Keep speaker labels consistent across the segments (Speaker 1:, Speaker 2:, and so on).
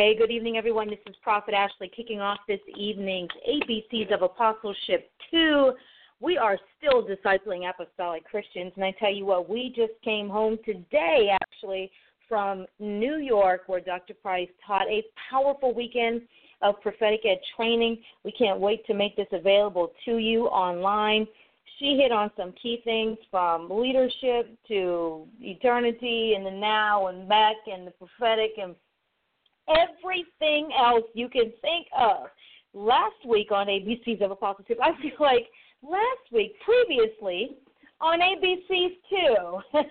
Speaker 1: Hey, good evening, everyone. This is Prophet Ashley kicking off this evening's ABCs of Apostleship 2. We are still discipling apostolic Christians, and I tell you what, we just came home today, actually, from New York, where Dr. Price taught a powerful weekend of prophetic ed training. We can't wait to make this available to you online. She hit on some key things from leadership to eternity and the now and back and the prophetic and everything else you can think of. Last week on ABCs of Apostleship, I feel like last week, previously, on ABCs too,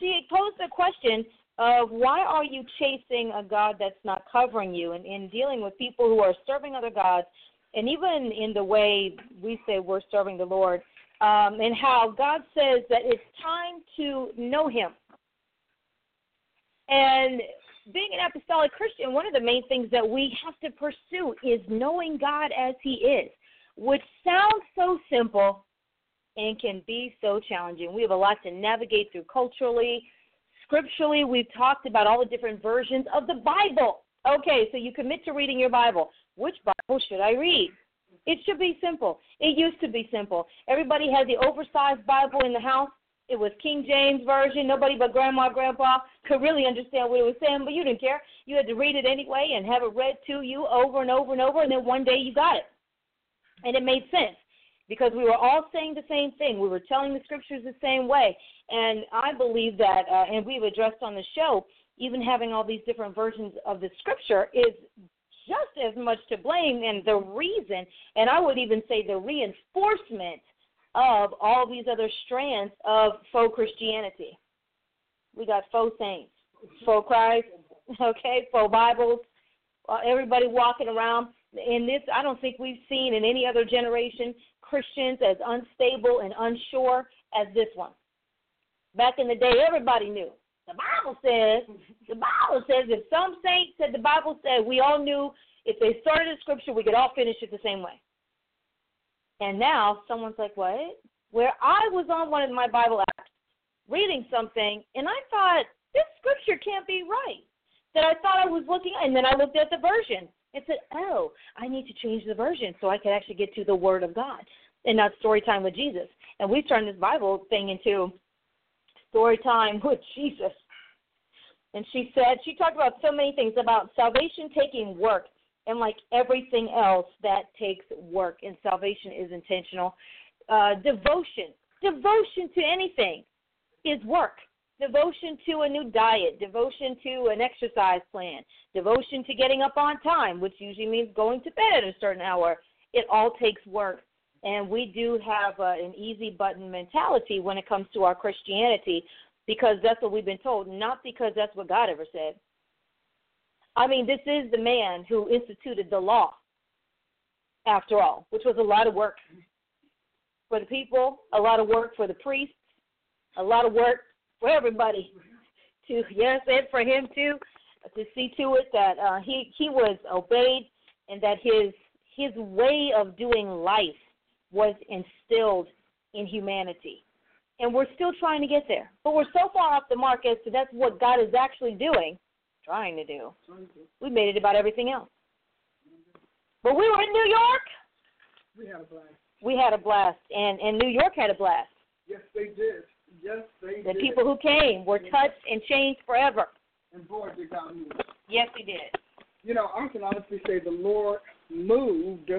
Speaker 1: she posed a question of why are you chasing a God that's not covering you and in dealing with people who are serving other gods, and even in the way we say we're serving the Lord, um, and how God says that it's time to know Him. And being an apostolic Christian, one of the main things that we have to pursue is knowing God as He is, which sounds so simple and can be so challenging. We have a lot to navigate through culturally. Scripturally, we've talked about all the different versions of the Bible. Okay, so you commit to reading your Bible. Which Bible should I read? It should be simple. It used to be simple. Everybody had the oversized Bible in the house. It was King James version. Nobody but grandma, grandpa could really understand what it was saying, but you didn't care. You had to read it anyway and have it read to you over and over and over, and then one day you got it, and it made sense because we were all saying the same thing. We were telling the scriptures the same way, and I believe that, uh, and we've addressed on the show, even having all these different versions of the scripture is just as much to blame and the reason, and I would even say the reinforcement of all these other strands of faux Christianity. We got faux saints, faux Christ, okay, faux Bibles, uh, everybody walking around. In this, I don't think we've seen in any other generation Christians as unstable and unsure as this one. Back in the day, everybody knew. The Bible says, the Bible says, if some saint said the Bible said, we all knew if they started a scripture, we could all finish it the same way. And now someone's like, what? Where I was on one of my Bible apps reading something, and I thought, this scripture can't be right. That I thought I was looking, and then I looked at the version and said, oh, I need to change the version so I can actually get to the Word of God and not story time with Jesus. And we've turned this Bible thing into story time with Jesus. And she said, she talked about so many things about salvation taking work and like everything else that takes work and salvation is intentional. Uh, devotion. Devotion to anything is work. Devotion to a new diet. Devotion to an exercise plan. Devotion to getting up on time which usually means going to bed at a certain hour. It all takes work. And we do have uh, an easy button mentality when it comes to our christianity because that's what we've been told not because that's what god ever said I mean, this is the man who instituted the law, after all, which was a lot of work for the people, a lot of work for the priests, a lot of work for everybody. To yes, and for him too, to see to it that uh, he he was obeyed and that his his way of doing life was instilled in humanity. And we're still trying to get there. But we're so far off the mark as to that's what God is actually doing trying to do. We made it about everything else. But we were in New York.
Speaker 2: We had a blast.
Speaker 1: We had a blast, and and New York had a blast.
Speaker 2: Yes, they did. Yes, they
Speaker 1: the
Speaker 2: did.
Speaker 1: The people who came were touched and changed forever.
Speaker 2: And boy, they got moved.
Speaker 1: Yes, he did.
Speaker 2: You know, I can honestly say the Lord moved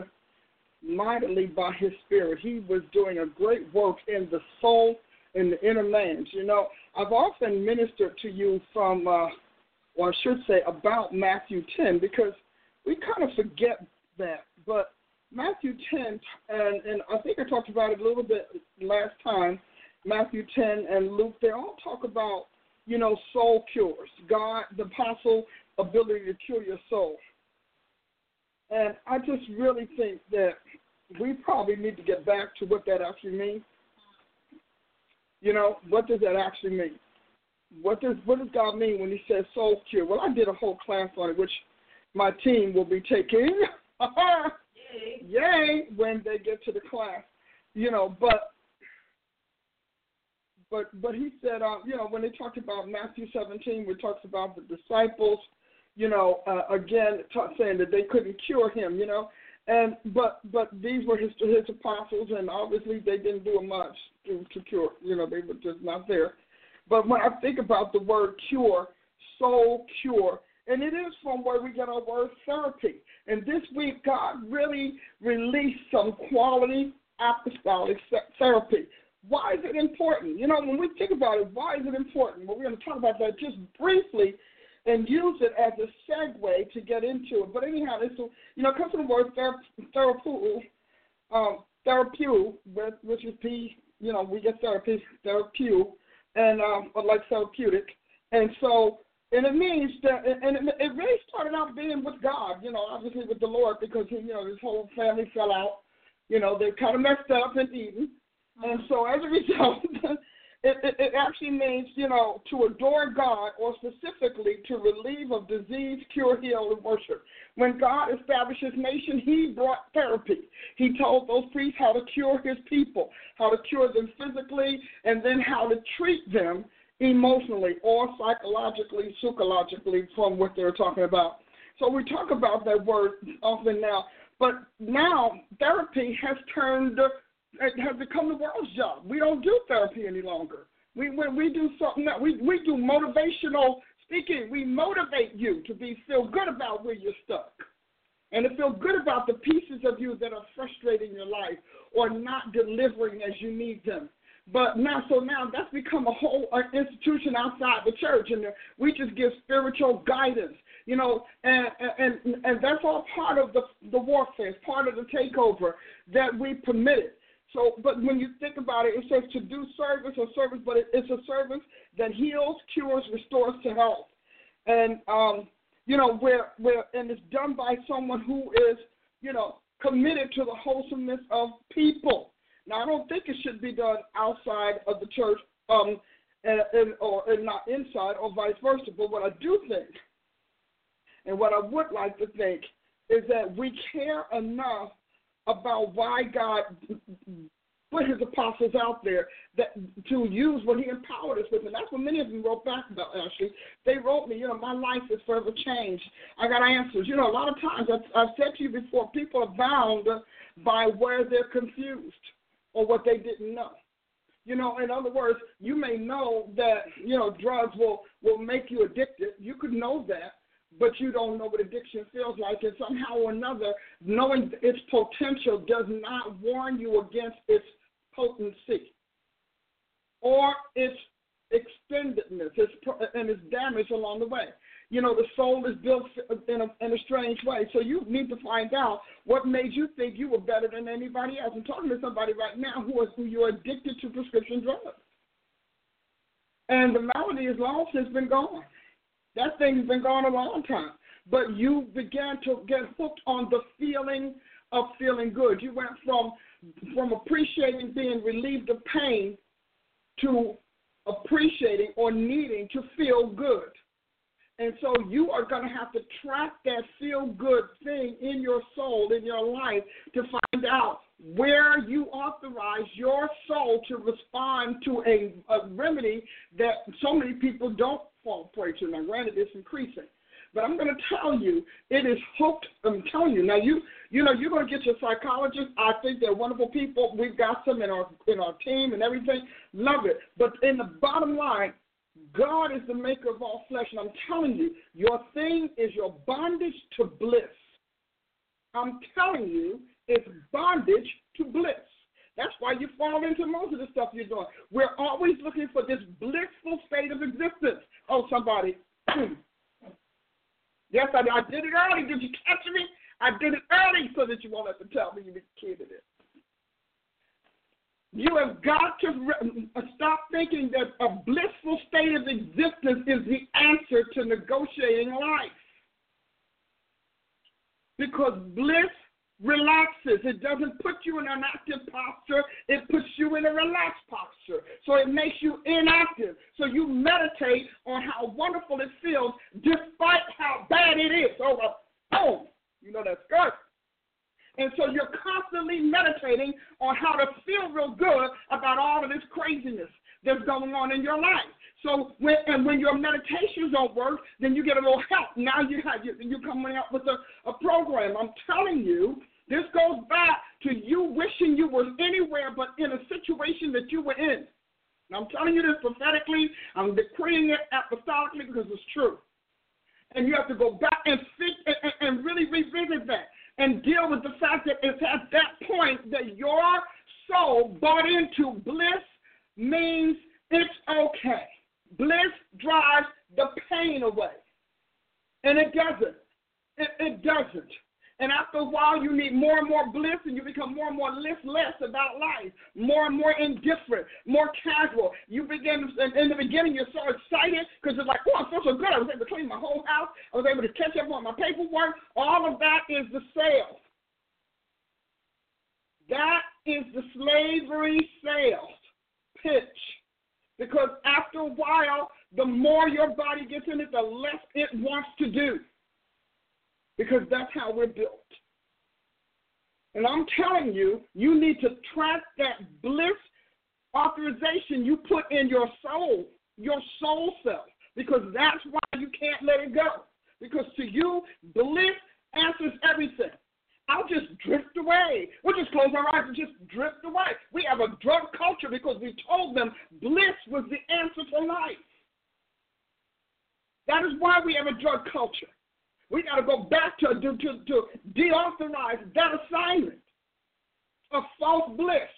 Speaker 2: mightily by His Spirit. He was doing a great work in the soul, in the inner man. You know, I've often ministered to you from uh, or I should say about Matthew 10, because we kind of forget that. But Matthew 10, and, and I think I talked about it a little bit last time, Matthew 10 and Luke, they all talk about you know, soul cures. God, the apostle ability to cure your soul. And I just really think that we probably need to get back to what that actually means. You know, what does that actually mean? What does what does God mean when He says soul cure? Well, I did a whole class on it, which my team will be taking. Yay. Yay! When they get to the class, you know, but but but he said, uh, you know, when they talked about Matthew 17, we talks about the disciples, you know, uh, again t- saying that they couldn't cure him, you know, and but but these were his his apostles, and obviously they didn't do much to, to cure, you know, they were just not there. But when I think about the word cure, soul cure, and it is from where we get our word therapy. And this week, God really released some quality apostolic therapy. Why is it important? You know, when we think about it, why is it important? Well, we're going to talk about that just briefly and use it as a segue to get into it. But anyhow, this you know it comes from the word therapeu, um, therapeu, which is P. You know, we get therapy, therapeu, and um, like therapeutic, and so and it means that, and it, it really started out being with God, you know, obviously with the Lord, because he, you know his whole family fell out. You know, they kind of messed up in Eden, and so as a result, it, it, it actually means, you know, to adore God or specifically to relieve of disease, cure, heal, and worship. When God established his nation, he brought therapy. He told those priests how to cure his people, how to cure them physically, and then how to treat them emotionally or psychologically, psychologically from what they're talking about. So we talk about that word often now, but now therapy has turned has become the world's job. We don't do therapy any longer. We we, do something else. We we do motivational speaking. We motivate you to be feel good about where you're stuck, and to feel good about the pieces of you that are frustrating your life or not delivering as you need them. But now, so now that's become a whole uh, institution outside the church, and we just give spiritual guidance, you know, and and and that's all part of the the warfare, it's part of the takeover that we permitted. So, but when you think about it, it says to do service or service, but it, it's a service that heals, cures, restores to health, and um, you know where where and it's done by someone who is you know committed to the wholesomeness of people. Now, I don't think it should be done outside of the church, um, and, and or and not inside, or vice versa. But what I do think, and what I would like to think, is that we care enough about why God put his apostles out there that to use what he empowered us with. And that's what many of them wrote back about, actually. They wrote me, you know, my life is forever changed. I got answers. You know, a lot of times, I've, I've said to you before, people are bound by where they're confused or what they didn't know. You know, in other words, you may know that, you know, drugs will, will make you addicted. You could know that but you don't know what addiction feels like, and somehow or another, knowing its potential does not warn you against its potency or its extendedness its, and its damage along the way. You know, the soul is built in a, in a strange way. So you need to find out what made you think you were better than anybody else. I'm talking to somebody right now who is who you're addicted to prescription drugs. And the malady is long since been gone. That thing's been gone a long time. But you began to get hooked on the feeling of feeling good. You went from from appreciating being relieved of pain to appreciating or needing to feel good. And so you are going to have to track that feel good thing in your soul, in your life, to find out where you authorize your soul to respond to a, a remedy that so many people don't fall prey to. Now, granted, it's increasing. But I'm going to tell you, it is hooked. I'm telling you. Now, you you know, you're going to get your psychologist. I think they're wonderful people. We've got some in our in our team and everything. Love it. But in the bottom line, God is the maker of all flesh, and I'm telling you, your thing is your bondage to bliss. I'm telling you, it's bondage to bliss. That's why you fall into most of the stuff you're doing. We're always looking for this blissful state of existence. Oh, somebody. yes, I, I did it early. Did you catch me? I did it early so that you won't have to tell me you repeated it. You have got to re- uh, stop thinking that a blissful state of existence is the answer to negotiating life. Because bliss relaxes. It doesn't put you in an active posture, it puts you in a relaxed posture. So it makes you inactive. So you meditate on how wonderful it feels despite how bad it is. Oh, boom. You know that's good. And so you're constantly meditating on how to feel real good about all of this craziness that's going on in your life. So when and when your meditations don't work, then you get a little help. Now you have you you're coming up with a, a program. I'm telling you, this goes back to you wishing you were anywhere but in a situation that you were in. And I'm telling you this prophetically. I'm decreeing it apostolically because it's true. And you have to go back and, think, and, and really revisit that and deal with the fact that it's at that point that your soul bought into bliss means it's okay. Bliss drives the pain away. And it doesn't. It, it doesn't. And after a while, you need more and more bliss, and you become more and more listless about life, more and more indifferent, more casual. You begin, and in the beginning, you're so excited because it's like, oh, I feel so good. I was able to clean my whole house. I was able to catch up on my paperwork. All of that is the sale. That is the slavery sales pitch. Because after a while, the more your body gets in it, the less it wants to do because that's how we're built. And I'm telling you, you need to track that bliss authorization you put in your soul, your soul self, because that's why you can't let it go. Because to you, bliss answers everything. I'll just drift away. We'll just close our eyes and just drift away. We have a drug culture because we told them bliss was the answer to life. That is why we have a drug culture. We got to go back to, to, to, to deauthorize that assignment of false bliss.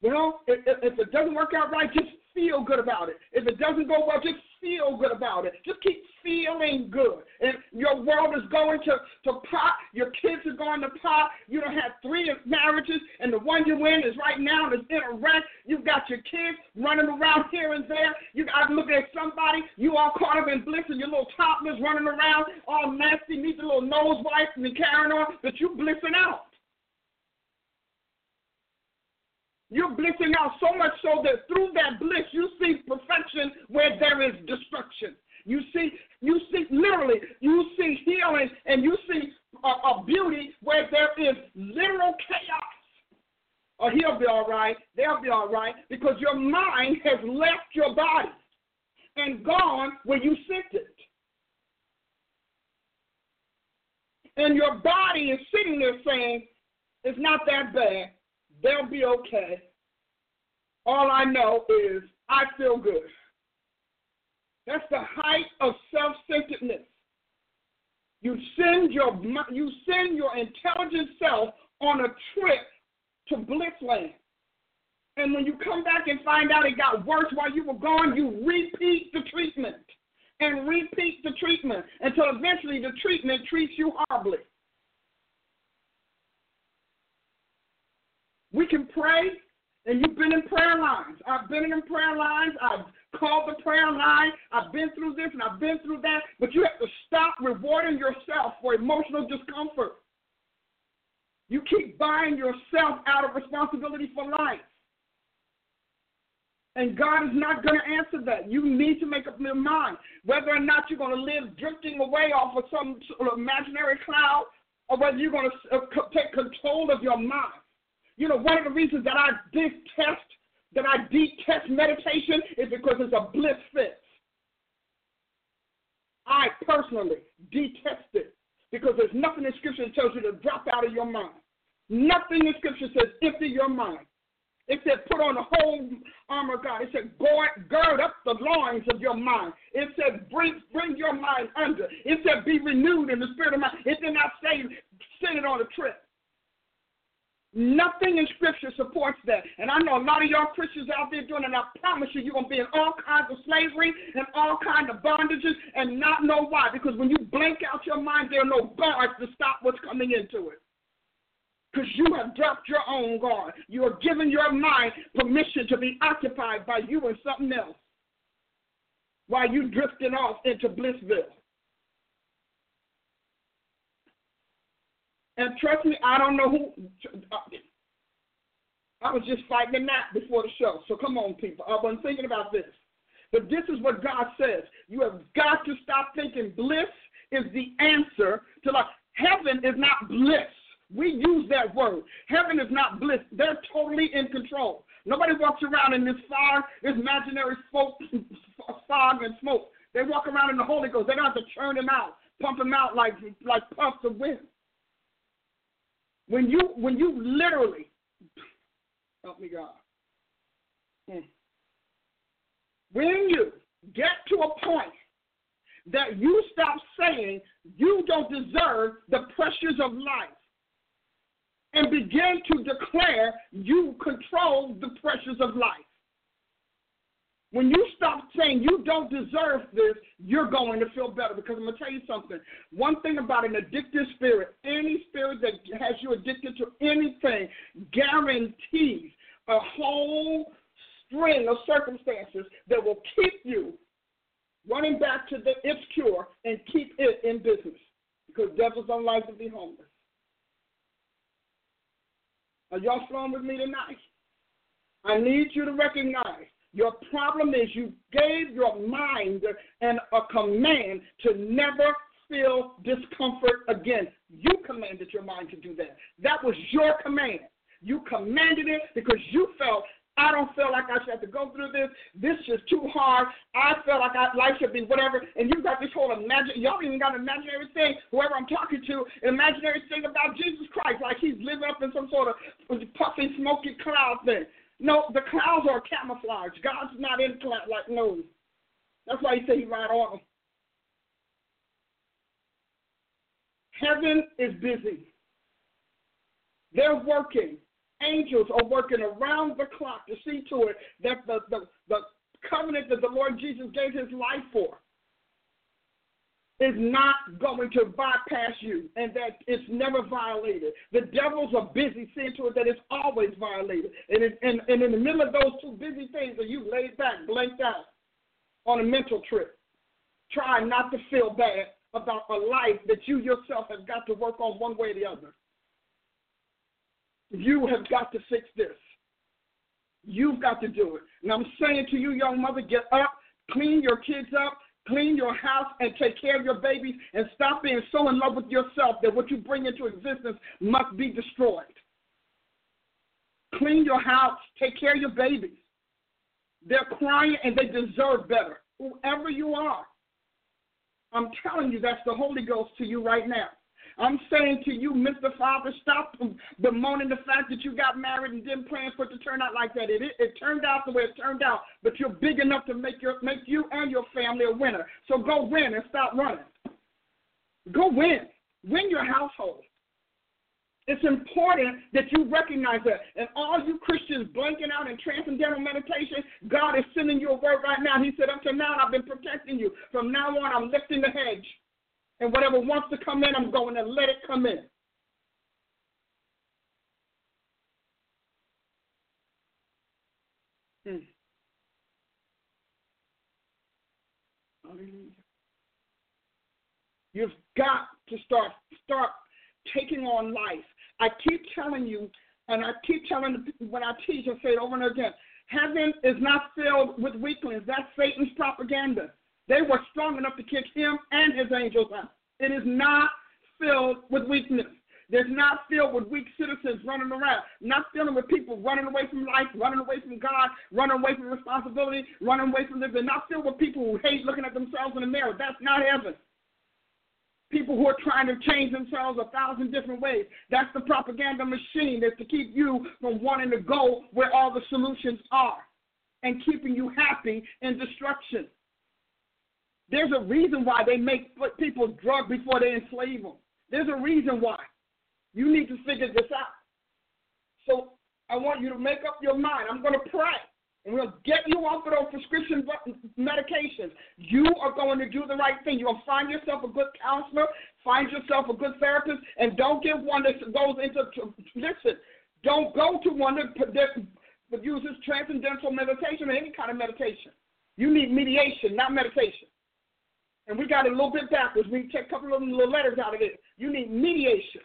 Speaker 2: You know, if, if it doesn't work out right, just feel good about it. If it doesn't go well, just feel good about it. Just keep feeling good. And your world is going to, to pot. Your kids are going to pot. You don't have three marriages, and the one you're in is right now and is in a wreck. You've got your kids running around here and there. You got to look at somebody. You all caught up in bliss, and your little toddlers running around all nasty, need the little nose wipes and carrying on, but you blissing out. You're blissing out so much so that through that bliss you see perfection where there is destruction. You see, you see literally, you see healing and you see a, a beauty where there is literal chaos. Or he'll be all right, they'll be all right, because your mind has left your body and gone where you sent it. And your body is sitting there saying, it's not that bad. They'll be okay. All I know is I feel good. That's the height of self-centeredness. You send your you send your intelligent self on a trip to blissland. And when you come back and find out it got worse while you were gone, you repeat the treatment and repeat the treatment until eventually the treatment treats you horribly. We can pray, and you've been in prayer lines. I've been in prayer lines. I've called the prayer line. I've been through this and I've been through that. But you have to stop rewarding yourself for emotional discomfort. You keep buying yourself out of responsibility for life. And God is not going to answer that. You need to make up your mind whether or not you're going to live drifting away off of some sort of imaginary cloud or whether you're going to uh, take control of your mind. You know, one of the reasons that I detest that I detest meditation is because it's a bliss fix. I personally detest it because there's nothing in Scripture that tells you to drop out of your mind. Nothing in Scripture says empty your mind. It said put on the whole armor of God. It said gird up the loins of your mind. It said bring bring your mind under. It said be renewed in the spirit of mind. It did not say send it on a trip. Nothing in Scripture supports that. And I know a lot of y'all Christians out there doing it, and I promise you, you're going to be in all kinds of slavery and all kinds of bondages and not know why. Because when you blank out your mind, there are no guards to stop what's coming into it. because you have dropped your own guard. You are giving your mind permission to be occupied by you and something else while you drifting off into Blissville. And trust me, I don't know who. I was just fighting a gnat before the show. So come on, people. I've been thinking about this. But this is what God says. You have got to stop thinking bliss is the answer to life. Heaven is not bliss. We use that word. Heaven is not bliss. They're totally in control. Nobody walks around in this fog, this imaginary smoke, fog and smoke. They walk around in the Holy Ghost. They don't have to churn them out, pump them out like like puffs of wind. When you when you literally help me God. Hmm. When you get to a point that you stop saying you don't deserve the pressures of life and begin to declare you control the pressures of life. When you stop saying you don't deserve this, you're going to feel better. Because I'm going to tell you something. One thing about an addictive spirit, any spirit that has you addicted to anything, guarantees a whole string of circumstances that will keep you running back to the, its cure and keep it in business. Because devils don't like to be homeless. Are y'all flowing with me tonight? I need you to recognize your problem is you gave your mind and a command to never feel discomfort again. You commanded your mind to do that. That was your command. You commanded it because you felt I don't feel like I should have to go through this. This is too hard. I feel like I, life should be whatever. And you got this whole imagine. Y'all even got an imaginary thing. Whoever I'm talking to, an imaginary thing about Jesus Christ, like he's living up in some sort of puffy, smoky cloud thing. No, the clouds are camouflage. God's not in cloud like no. That's why he said he ride on them. Heaven is busy. They're working. Angels are working around the clock to see to it that the, the, the covenant that the Lord Jesus gave his life for is not going to bypass you and that it's never violated. The devils are busy seeing to it that it's always violated. And, it, and, and in the middle of those two busy things, are you laid back, blanked out on a mental trip, trying not to feel bad about a life that you yourself have got to work on one way or the other. You have got to fix this. You've got to do it. And I'm saying to you, young mother, get up, clean your kids up, clean your house and take care of your babies and stop being so in love with yourself that what you bring into existence must be destroyed. Clean your house, take care of your babies. They're crying and they deserve better, whoever you are. I'm telling you, that's the Holy Ghost to you right now. I'm saying to you, Mr. Father, stop bemoaning the fact that you got married and didn't plan for it to turn out like that. It, it, it turned out the way it turned out, but you're big enough to make your make you and your family a winner. So go win and stop running. Go win. Win your household. It's important that you recognize that. And all you Christians blanking out in transcendental meditation, God is sending you a word right now. He said, Up to now, I've been protecting you. From now on, I'm lifting the hedge. And whatever wants to come in, I'm going to let it come in. Hmm. You've got to start start taking on life. I keep telling you, and I keep telling the, when I teach, I say it over and over again. Heaven is not filled with weaklings. That's Satan's propaganda. They were strong enough to kick him and his angels out. It is not filled with weakness. It's not filled with weak citizens running around. Not filled with people running away from life, running away from God, running away from responsibility, running away from. They're not filled with people who hate looking at themselves in the mirror. That's not heaven. People who are trying to change themselves a thousand different ways. That's the propaganda machine that's to keep you from wanting to go where all the solutions are and keeping you happy in destruction. There's a reason why they make people drug before they enslave them. There's a reason why. You need to figure this out. So I want you to make up your mind. I'm going to pray. And we'll get you off of those prescription medications. You are going to do the right thing. You're going to find yourself a good counselor, find yourself a good therapist, and don't get one that goes into, listen, don't go to one that, uses transcendental meditation or any kind of meditation. You need mediation, not medication. And we got it a little bit backwards. We take a couple of little letters out of it. You need mediation.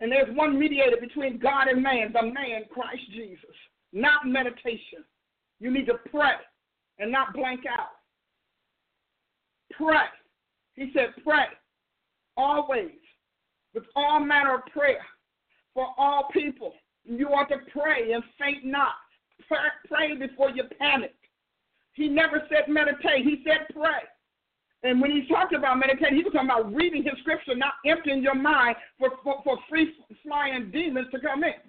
Speaker 2: And there's one mediator between God and man, the man, Christ Jesus, not meditation. You need to pray and not blank out. Pray. He said, pray always with all manner of prayer for all people. You ought to pray and faint not. Pray before you panic. He never said meditate, he said pray. And when he talked about meditating, he was talking about reading his scripture, not emptying your mind for, for, for free flying demons to come in.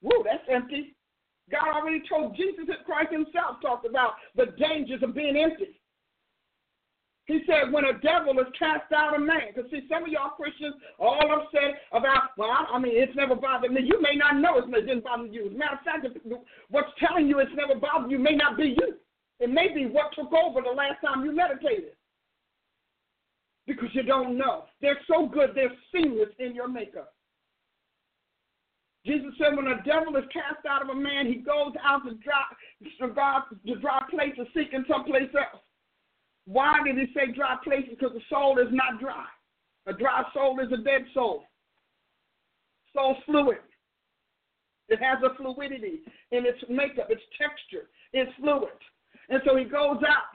Speaker 2: Whoa, that's empty. God already told Jesus that Christ himself talked about the dangers of being empty. He said, when a devil is cast out of man, because see, some of y'all Christians are all upset about, well, I mean, it's never bothered me. You may not know it didn't bother you. As a matter of fact, what's telling you it's never bothered you may not be you. It may be what took over the last time you meditated. Because you don't know. They're so good, they're seamless in your makeup. Jesus said, when a devil is cast out of a man, he goes out to dry, to dry, to dry places, seeking someplace else. Why did he say dry places? Because the soul is not dry. A dry soul is a dead soul. Soul fluid. It has a fluidity in its makeup, its texture. It's fluid. And so he goes out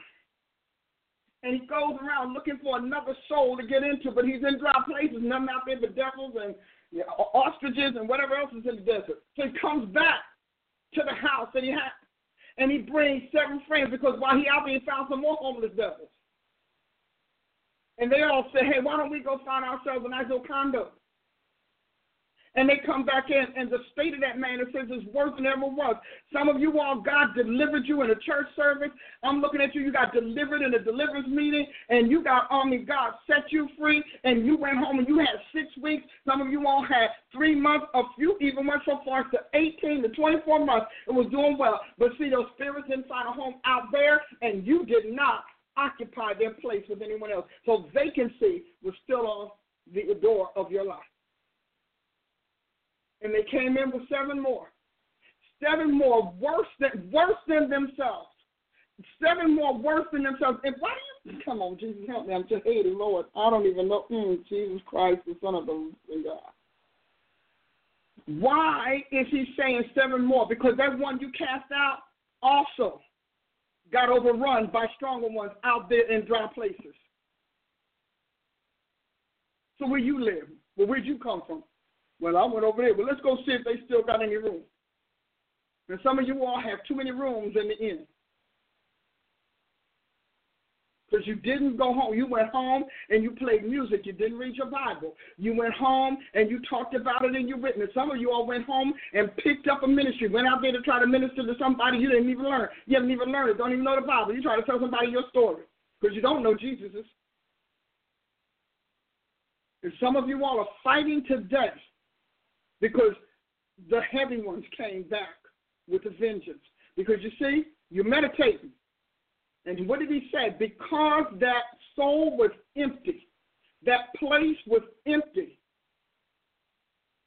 Speaker 2: and he goes around looking for another soul to get into, but he's in dry places, none out there but devils and you know, ostriches and whatever else is in the desert. So he comes back to the house that he had, and he brings seven friends because while he out there, he found some more homeless devils. And they all say, hey, why don't we go find ourselves a nice little condo? And they come back in, and the state of that man it says is worse than ever was. Some of you all, God delivered you in a church service. I'm looking at you, you got delivered in a deliverance meeting, and you got, mean, God set you free, and you went home and you had six weeks. Some of you all had three months, a few even went so far as to 18 to 24 months and was doing well. But see, those spirits didn't a home out there, and you did not occupy their place with anyone else. So vacancy was still on the door of your life and they came in with seven more. Seven more worse than worse than themselves. Seven more worse than themselves. And why do you come on, Jesus help me? I'm just hating Lord. I don't even know. Mm, Jesus Christ, the Son of the living God. Why is he saying seven more? Because that one you cast out also got overrun by stronger ones out there in dry places. So where you live, well, where'd you come from? Well, I went over there. Well, let's go see if they still got any room. And some of you all have too many rooms in the inn. Because you didn't go home. You went home and you played music. You didn't read your Bible. You went home and you talked about it in your witness. Some of you all went home and picked up a ministry, went out there to try to minister to somebody you didn't even learn. You haven't even learned it. Don't even know the Bible. You try to tell somebody your story because you don't know Jesus'. And some of you all are fighting to death because the heavy ones came back with a vengeance. Because you see, you're meditating. And what did he say? Because that soul was empty, that place was empty.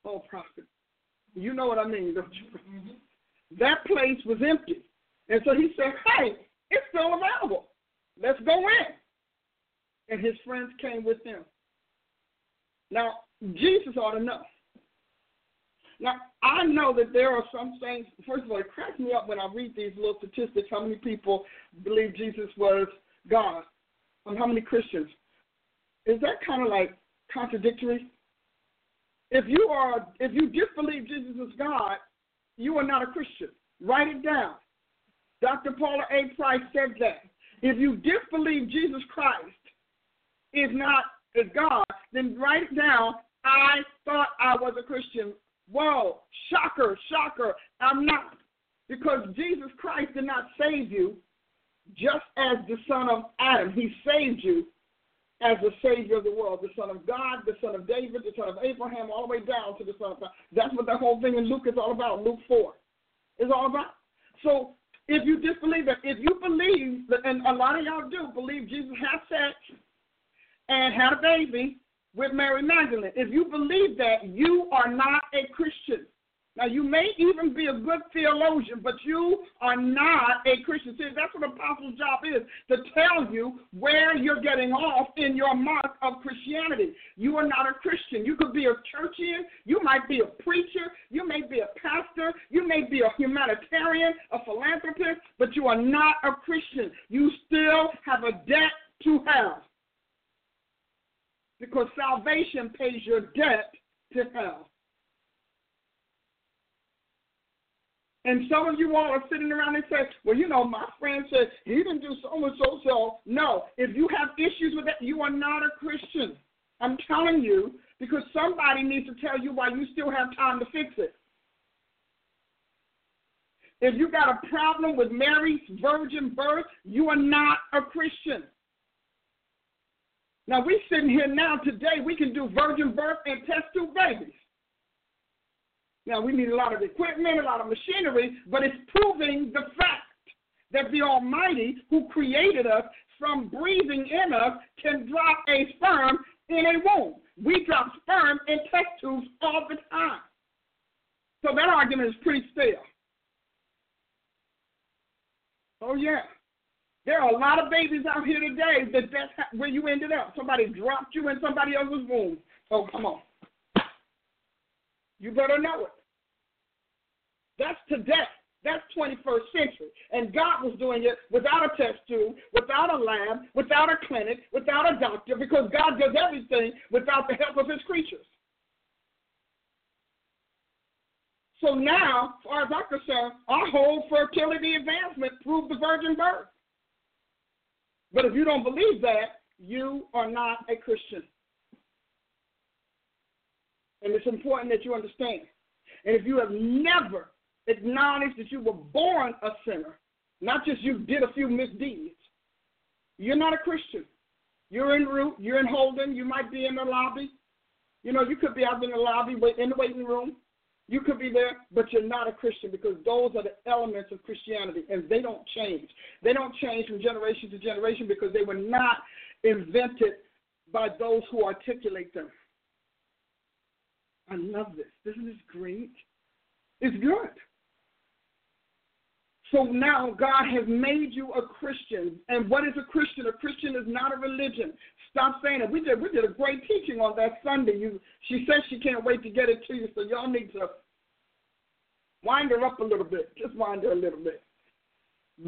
Speaker 2: Oh, prophet, you know what I mean, don't you? Mm-hmm. That place was empty. And so he said, hey, it's still available. Let's go in. And his friends came with him. Now, Jesus ought to know now, I know that there are some things, first of all, it cracks me up when I read these little statistics how many people believe Jesus was God, and how many Christians. Is that kind of like contradictory? If you are, if you disbelieve Jesus is God, you are not a Christian. Write it down. Dr. Paula A. Price said that. If you disbelieve Jesus Christ is not is God, then write it down. I thought I was a Christian Whoa, shocker, shocker. I'm not. Because Jesus Christ did not save you just as the son of Adam. He saved you as the Savior of the world, the Son of God, the Son of David, the Son of Abraham, all the way down to the Son of God. That's what that whole thing in Luke is all about, Luke 4. It's all about. So if you disbelieve that, if you believe that, and a lot of y'all do believe Jesus had sex and had a baby with Mary Magdalene, if you believe that, you are not a Christian. Now, you may even be a good theologian, but you are not a Christian. See, that's what apostle's job is to tell you where you're getting off in your mark of Christianity. You are not a Christian. You could be a churchian, you might be a preacher, you may be a pastor, you may be a humanitarian, a philanthropist, but you are not a Christian. You still have a debt to hell. Because salvation pays your debt to hell. And some of you all are sitting around and say, well, you know, my friend said he didn't do so and so so. No, if you have issues with that, you are not a Christian. I'm telling you because somebody needs to tell you why you still have time to fix it. If you got a problem with Mary's virgin birth, you are not a Christian. Now we sitting here now today, we can do virgin birth and test tube babies. Now, we need a lot of equipment, a lot of machinery, but it's proving the fact that the Almighty, who created us from breathing in us, can drop a sperm in a womb. We drop sperm in test tubes all the time. So that argument is pretty stale. Oh, yeah. There are a lot of babies out here today that that's where you ended up. Somebody dropped you in somebody else's womb. Oh, come on. You better know it. That's today. That's 21st century. And God was doing it without a test tube, without a lab, without a clinic, without a doctor, because God does everything without the help of his creatures. So now, as far as I'm concerned, our whole fertility advancement proved the virgin birth. But if you don't believe that, you are not a Christian. And it's important that you understand. And if you have never acknowledged that you were born a sinner, not just you did a few misdeeds, you're not a Christian. You're en route, you're in holding, you might be in the lobby. You know, you could be out in the lobby, in the waiting room. You could be there, but you're not a Christian because those are the elements of Christianity, and they don't change. They don't change from generation to generation because they were not invented by those who articulate them. I love this. Isn't this great? It's good. So now God has made you a Christian. And what is a Christian? A Christian is not a religion. Stop saying it. We did we did a great teaching on that Sunday. You she says she can't wait to get it to you, so y'all need to wind her up a little bit. Just wind her a little bit.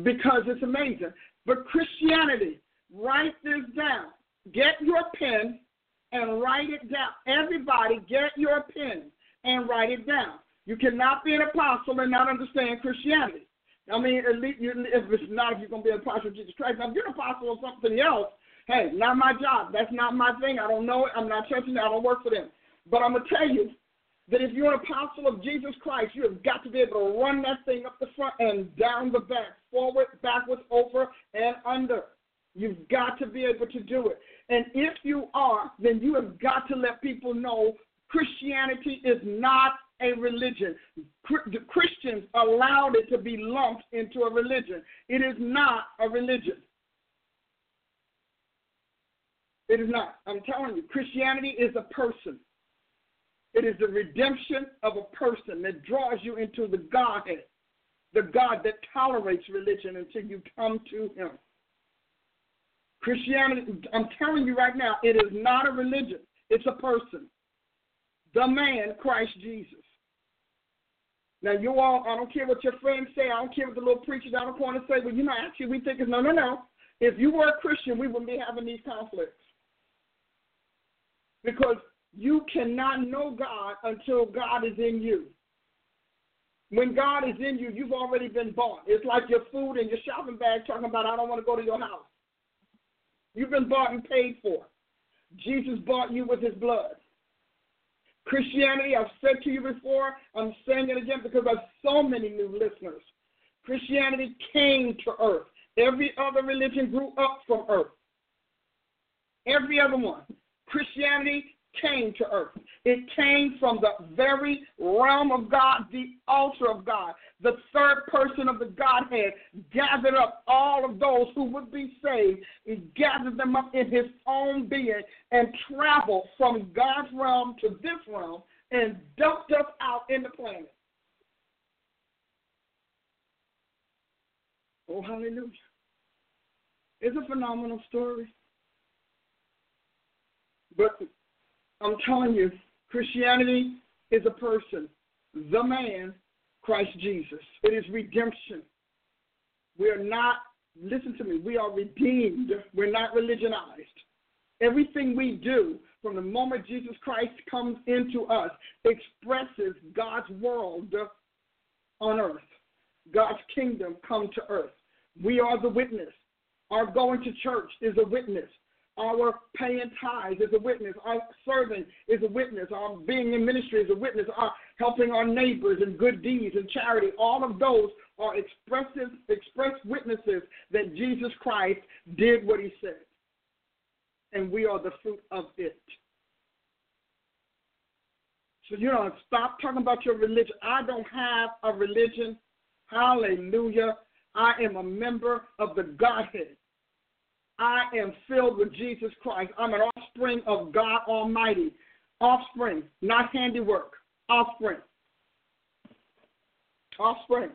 Speaker 2: Because it's amazing. But Christianity, write this down. Get your pen and write it down. Everybody, get your pen and write it down. You cannot be an apostle and not understand Christianity. I mean, at least you, if it's not if you're to be an apostle of Jesus Christ. Now, if you're an apostle of something else, hey, not my job. That's not my thing. I don't know it. I'm not touching it. I don't work for them. But I'm to tell you that if you're an apostle of Jesus Christ, you have got to be able to run that thing up the front and down the back, forward, backwards, over, and under. You've got to be able to do it. And if you are, then you have got to let people know Christianity is not a religion. Christians allowed it to be lumped into a religion. It is not a religion. It is not. I'm telling you, Christianity is a person. It is the redemption of a person that draws you into the Godhead, the God that tolerates religion until you come to Him. Christianity, I'm telling you right now, it is not a religion, it's a person. The man, Christ Jesus. Now, you all, I don't care what your friends say, I don't care what the little preachers out the corner say, well, you know, actually, we think it's no, no, no. If you were a Christian, we wouldn't be having these conflicts. Because you cannot know God until God is in you. When God is in you, you've already been bought. It's like your food and your shopping bag talking about, I don't want to go to your house. You've been bought and paid for. Jesus bought you with his blood. Christianity, I've said to you before, I'm saying it again because I have so many new listeners. Christianity came to earth. Every other religion grew up from earth. Every other one. Christianity came to earth. It came from the very realm of God, the altar of God. The third person of the Godhead, gathered up all of those who would be saved. He gathered them up in his own being and traveled from God's realm to this realm and dumped us out in the planet. Oh, hallelujah. It's a phenomenal story. But I'm telling you, Christianity is a person, the man, Christ Jesus. It is redemption. We are not, listen to me, we are redeemed. We're not religionized. Everything we do from the moment Jesus Christ comes into us expresses God's world on earth. God's kingdom come to earth. We are the witness. Our going to church is a witness. Our paying tithes is a witness. Our serving is a witness. Our being in ministry is a witness. Our helping our neighbors and good deeds and charity, all of those are expressive, express witnesses that Jesus Christ did what he said. And we are the fruit of it. So, you know, stop talking about your religion. I don't have a religion. Hallelujah. I am a member of the Godhead. I am filled with Jesus Christ. I'm an offspring of God Almighty. Offspring, not handiwork. Offspring. Offspring.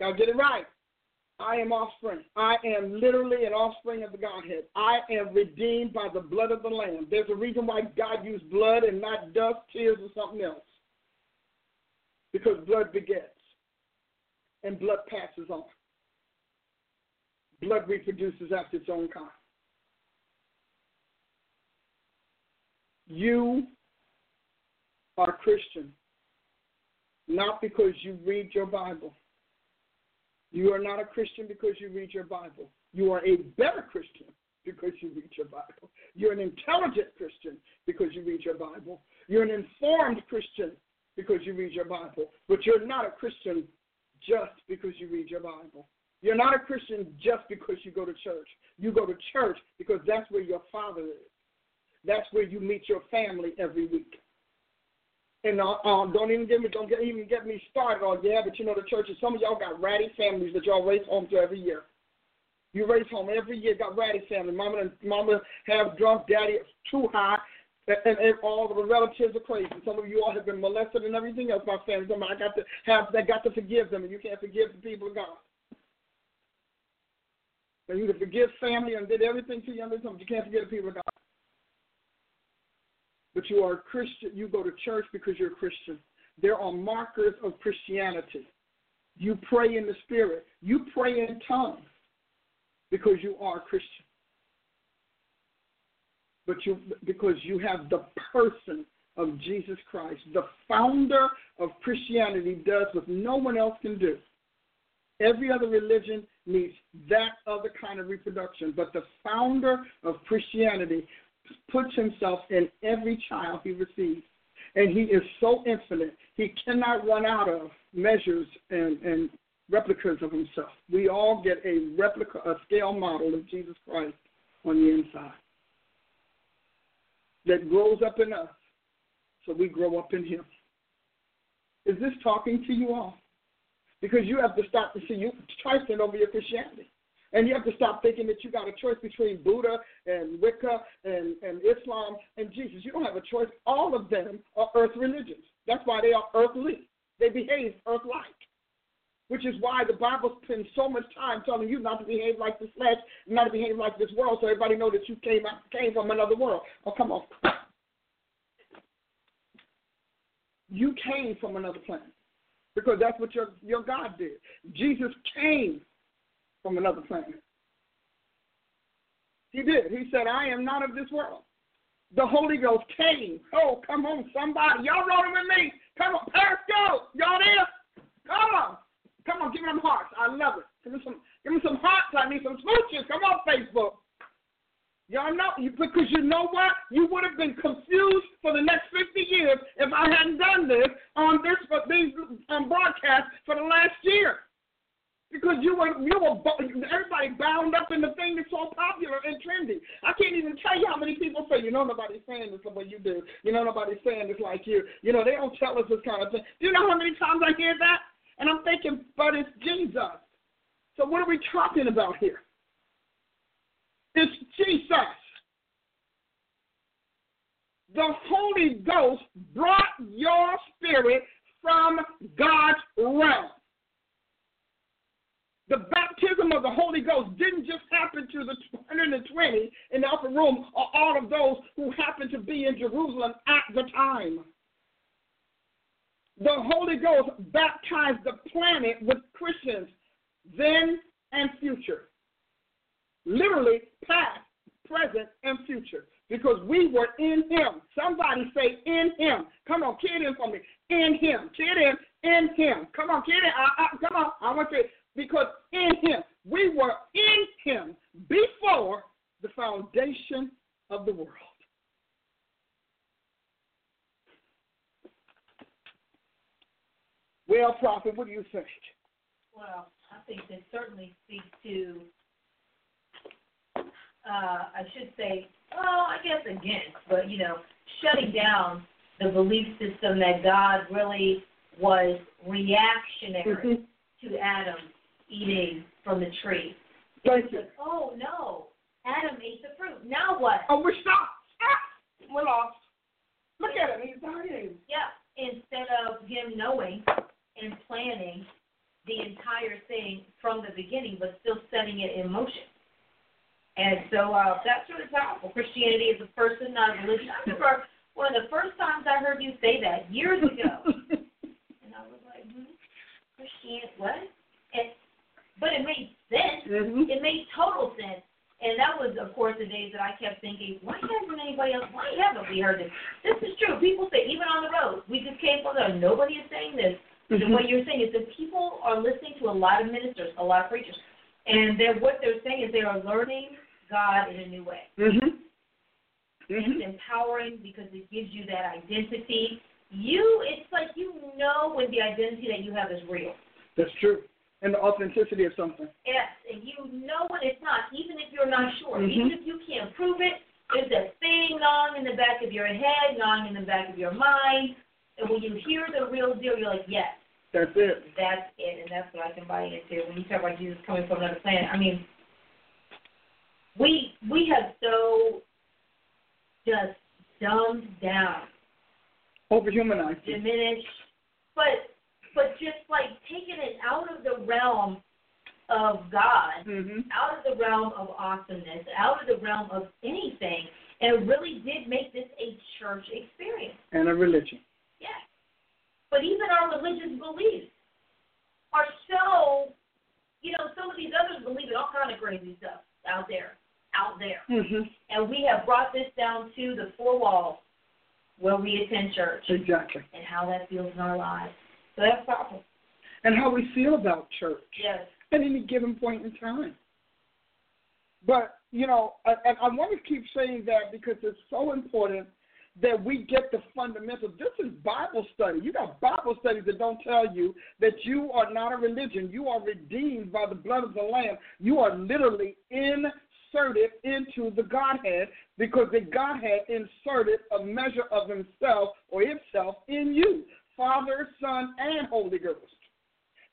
Speaker 2: Gotta get it right. I am offspring. I am literally an offspring of the Godhead. I am redeemed by the blood of the Lamb. There's a reason why God used blood and not dust, tears, or something else. Because blood begets and blood passes on blood reproduces after its own kind. You are Christian not because you read your Bible. You are not a Christian because you read your Bible. You are a better Christian because you read your Bible. You're an intelligent Christian because you read your Bible. You're an informed Christian because you read your Bible. But you're not a Christian just because you read your Bible. You're not a Christian just because you go to church. You go to church because that's where your father is. That's where you meet your family every week. And uh, uh, don't even get me don't get, even get me started on yeah, but you know the churches. Some of y'all got ratty families that y'all raise home to every year. You raise home every year, got ratty family. Mama and mama have drunk, daddy too high, and, and, and all the relatives are crazy. Some of you all have been molested and everything else. My family, I got to have, I got to forgive them, and you can't forgive the people of God. And you to forgive family and did everything to you under something. You can't forget the people of God. But you are a Christian. You go to church because you're a Christian. There are markers of Christianity. You pray in the Spirit. You pray in tongues because you are a Christian. But you because you have the person of Jesus Christ. The founder of Christianity does what no one else can do. Every other religion needs that other kind of reproduction. But the founder of Christianity puts himself in every child he receives. And he is so infinite, he cannot run out of measures and, and replicas of himself. We all get a replica, a scale model of Jesus Christ on the inside that grows up in us so we grow up in him. Is this talking to you all? Because you have to stop to see you trifling over your Christianity. And you have to stop thinking that you got a choice between Buddha and Wicca and, and Islam and Jesus. You don't have a choice. All of them are earth religions. That's why they are earthly. They behave earth like. Which is why the Bible spends so much time telling you not to behave like this flesh, not to behave like this world, so everybody know that you came out, came from another world. Oh, come on. You came from another planet because that's what your, your God did. Jesus came from another planet. He did. He said, I am not of this world. The Holy Ghost came. Oh, come on, somebody. Y'all rolling with me. Come on, Periscope. Y'all there? Come on. Come on, give me them hearts. I love it. Give me some, give me some hearts. I need some smooches. Come on, Facebook. Y'all know, because you know what? You would have been confused for the next 50 years if I hadn't done this on this for these um, broadcasts for the last year. Because you were, you were, everybody bound up in the thing that's so popular and trendy. I can't even tell you how many people say, you know, nobody's saying this the way you do. You know, nobody's saying this like you. You know, they don't tell us this kind of thing. Do you know how many times I hear that? And I'm thinking, but it's Jesus. So what are we talking about here? It's Jesus. The Holy Ghost brought your spirit from God's realm. The baptism of the Holy Ghost didn't just happen to the 120 in the upper room or all of those who happened to be in Jerusalem at the time. The Holy Ghost baptized the planet with Christians then and future. Literally, past, present, and future. Because we were in Him. Somebody say, in Him. Come on, kid in for me. In Him. Kid in, in Him. Come on, kid in. I, I, come on. I want to because in Him. We were in Him before the foundation of the world. Well, Prophet, what do you think?
Speaker 1: Well, I think this certainly speaks to, uh, I should say, well, I guess against, but you know, shutting down the belief system that God really was reactionary
Speaker 2: Mhm.
Speaker 1: to Adam eating from the tree.
Speaker 2: Thank you.
Speaker 1: Like, oh no, Adam ate the fruit. Now what?
Speaker 2: Oh, we're stopped. Ah, we're lost. Look at him. He's dying.
Speaker 1: Yeah, instead of him knowing and planning the entire thing from the beginning, but still setting it in motion. And so uh, that's really powerful. Christianity is a person, not a religion. I remember one of the first times I heard you say that years ago, and I was like, hmm, Christianity, what? And, but it made sense.
Speaker 2: Mhm.
Speaker 1: It made total sense. And that was, of course, the days that I kept thinking, why hasn't anybody else, why haven't we heard this? This is true. People say, even on the road, we just came from there, nobody is saying this. And
Speaker 2: Mhm.
Speaker 1: what you're saying is that people are listening to a lot of ministers, a lot of preachers, and they're, what they're saying is they are learning God in a new way.
Speaker 2: Mhm.
Speaker 1: It's
Speaker 2: Mhm.
Speaker 1: empowering because it gives you that identity. You, it's like you know when the identity that you have is real.
Speaker 2: That's true. And the authenticity of something.
Speaker 1: Yes, and you know when it's not, even if you're not sure,
Speaker 2: Mhm.
Speaker 1: even if you can't prove it. There's that thing gnawing in the back of your head, gnawing in the back of your mind, and when you hear the real deal, you're like, yes,
Speaker 2: That's it.
Speaker 1: that's it, and that's what I can buy into. When you talk about Jesus coming from another planet, I mean, we we have so just dumbed down,
Speaker 2: Overhumanized.
Speaker 1: diminished, but but just like taking it out of the realm of God,
Speaker 2: Mhm.
Speaker 1: out of the realm of awesomeness, out of the realm of anything, and it really did make this a church experience.
Speaker 2: And a religion.
Speaker 1: Yes. But even our religious beliefs are so, you know, some of these others believe in all kind of crazy stuff out there, out there.
Speaker 2: Mhm.
Speaker 1: And we have brought this down to the four walls where we attend church
Speaker 2: Exactly.
Speaker 1: and how that feels in our lives. So that's powerful.
Speaker 2: And how we feel about church.
Speaker 1: Yes.
Speaker 2: at any given point in time. But, you know, I, and I want to keep saying that because it's so important that we get the fundamentals. This is Bible study. You got Bible studies that don't tell you that you are not a religion. You are redeemed by the blood of the Lamb. You are literally inserted into the Godhead because the Godhead inserted a measure of himself or itself in you Father, Son, and Holy Ghost.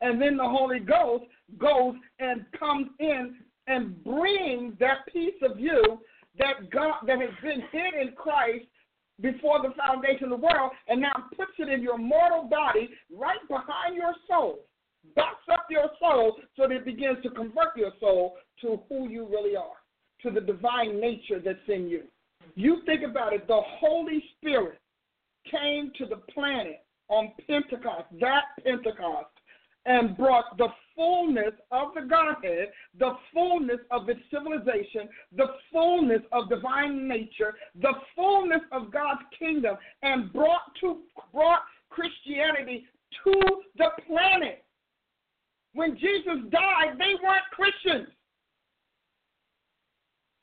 Speaker 2: And then the Holy Ghost goes and comes in and brings that piece of you that God that has been hid in Christ before the foundation of the world, and now puts it in your mortal body, right behind your soul, backs up your soul, so that it begins to convert your soul to who you really are, to the divine nature that's in you. You think about it, the Holy Spirit came to the planet on Pentecost, that Pentecost and brought the fullness of the Godhead, the fullness of its civilization, the fullness of divine nature, the fullness of God's kingdom, and brought to brought Christianity to the planet. When Jesus died, they weren't Christians.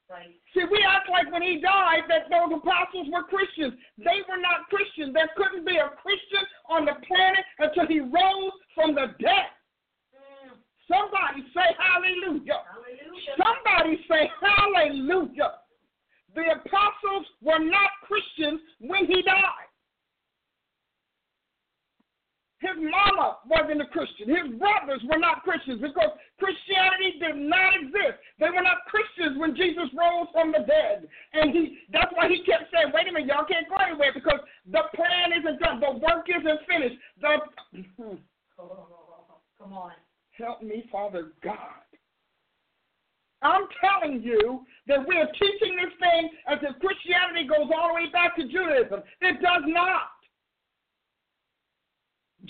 Speaker 1: Right.
Speaker 2: See, we act like when he died that those apostles were Christians. They were not Christians. There couldn't be a Christian on the planet until he rose from the dead.
Speaker 1: Mm,
Speaker 2: Somebody say hallelujah.
Speaker 1: hallelujah.
Speaker 2: Somebody say hallelujah. The apostles were not Christians when he died. His mama wasn't a Christian. His brothers were not Christians because Christianity did not exist. They were not Christians when Jesus rose from the dead. And he that's why he kept saying, wait a minute, y'all can't go anywhere because the plan isn't done. The work isn't finished. The
Speaker 1: Come on.
Speaker 2: help me, Father God. I'm telling you that we're teaching this thing as if Christianity goes all the way back to Judaism. It does not.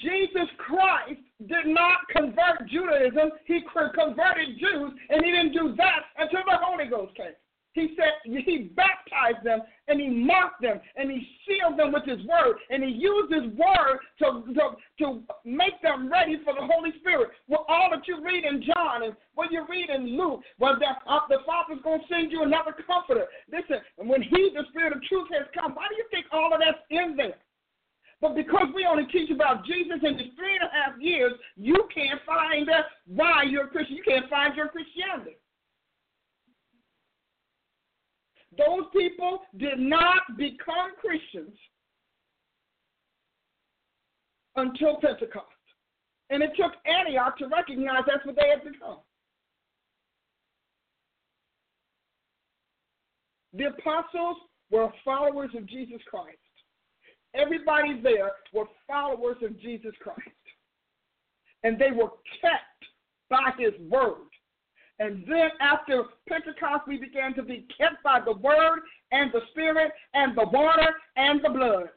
Speaker 2: Jesus Christ did not convert Judaism. He converted Jews, and he didn't do that until the Holy Ghost came. He said he baptized them and he marked them and he sealed them with his word and he used his word to, to, to make them ready for the Holy Spirit. Well, all that you read in John and what you read in Luke, well, that, uh, the Father's going to send you another comforter. Listen, when he, the Spirit of truth, has come, why do you think all of that's in there? But because we only teach about Jesus in the three and a half years, you can't find why you're a Christian. You can't find your Christianity. Those people did not become Christians until Pentecost. And it took Antioch to recognize that's what they had become. The apostles were followers of Jesus Christ. Everybody there were followers of Jesus Christ. And they were kept by his word. And then after Pentecost, we began to be kept by the word and the spirit and the water and the blood.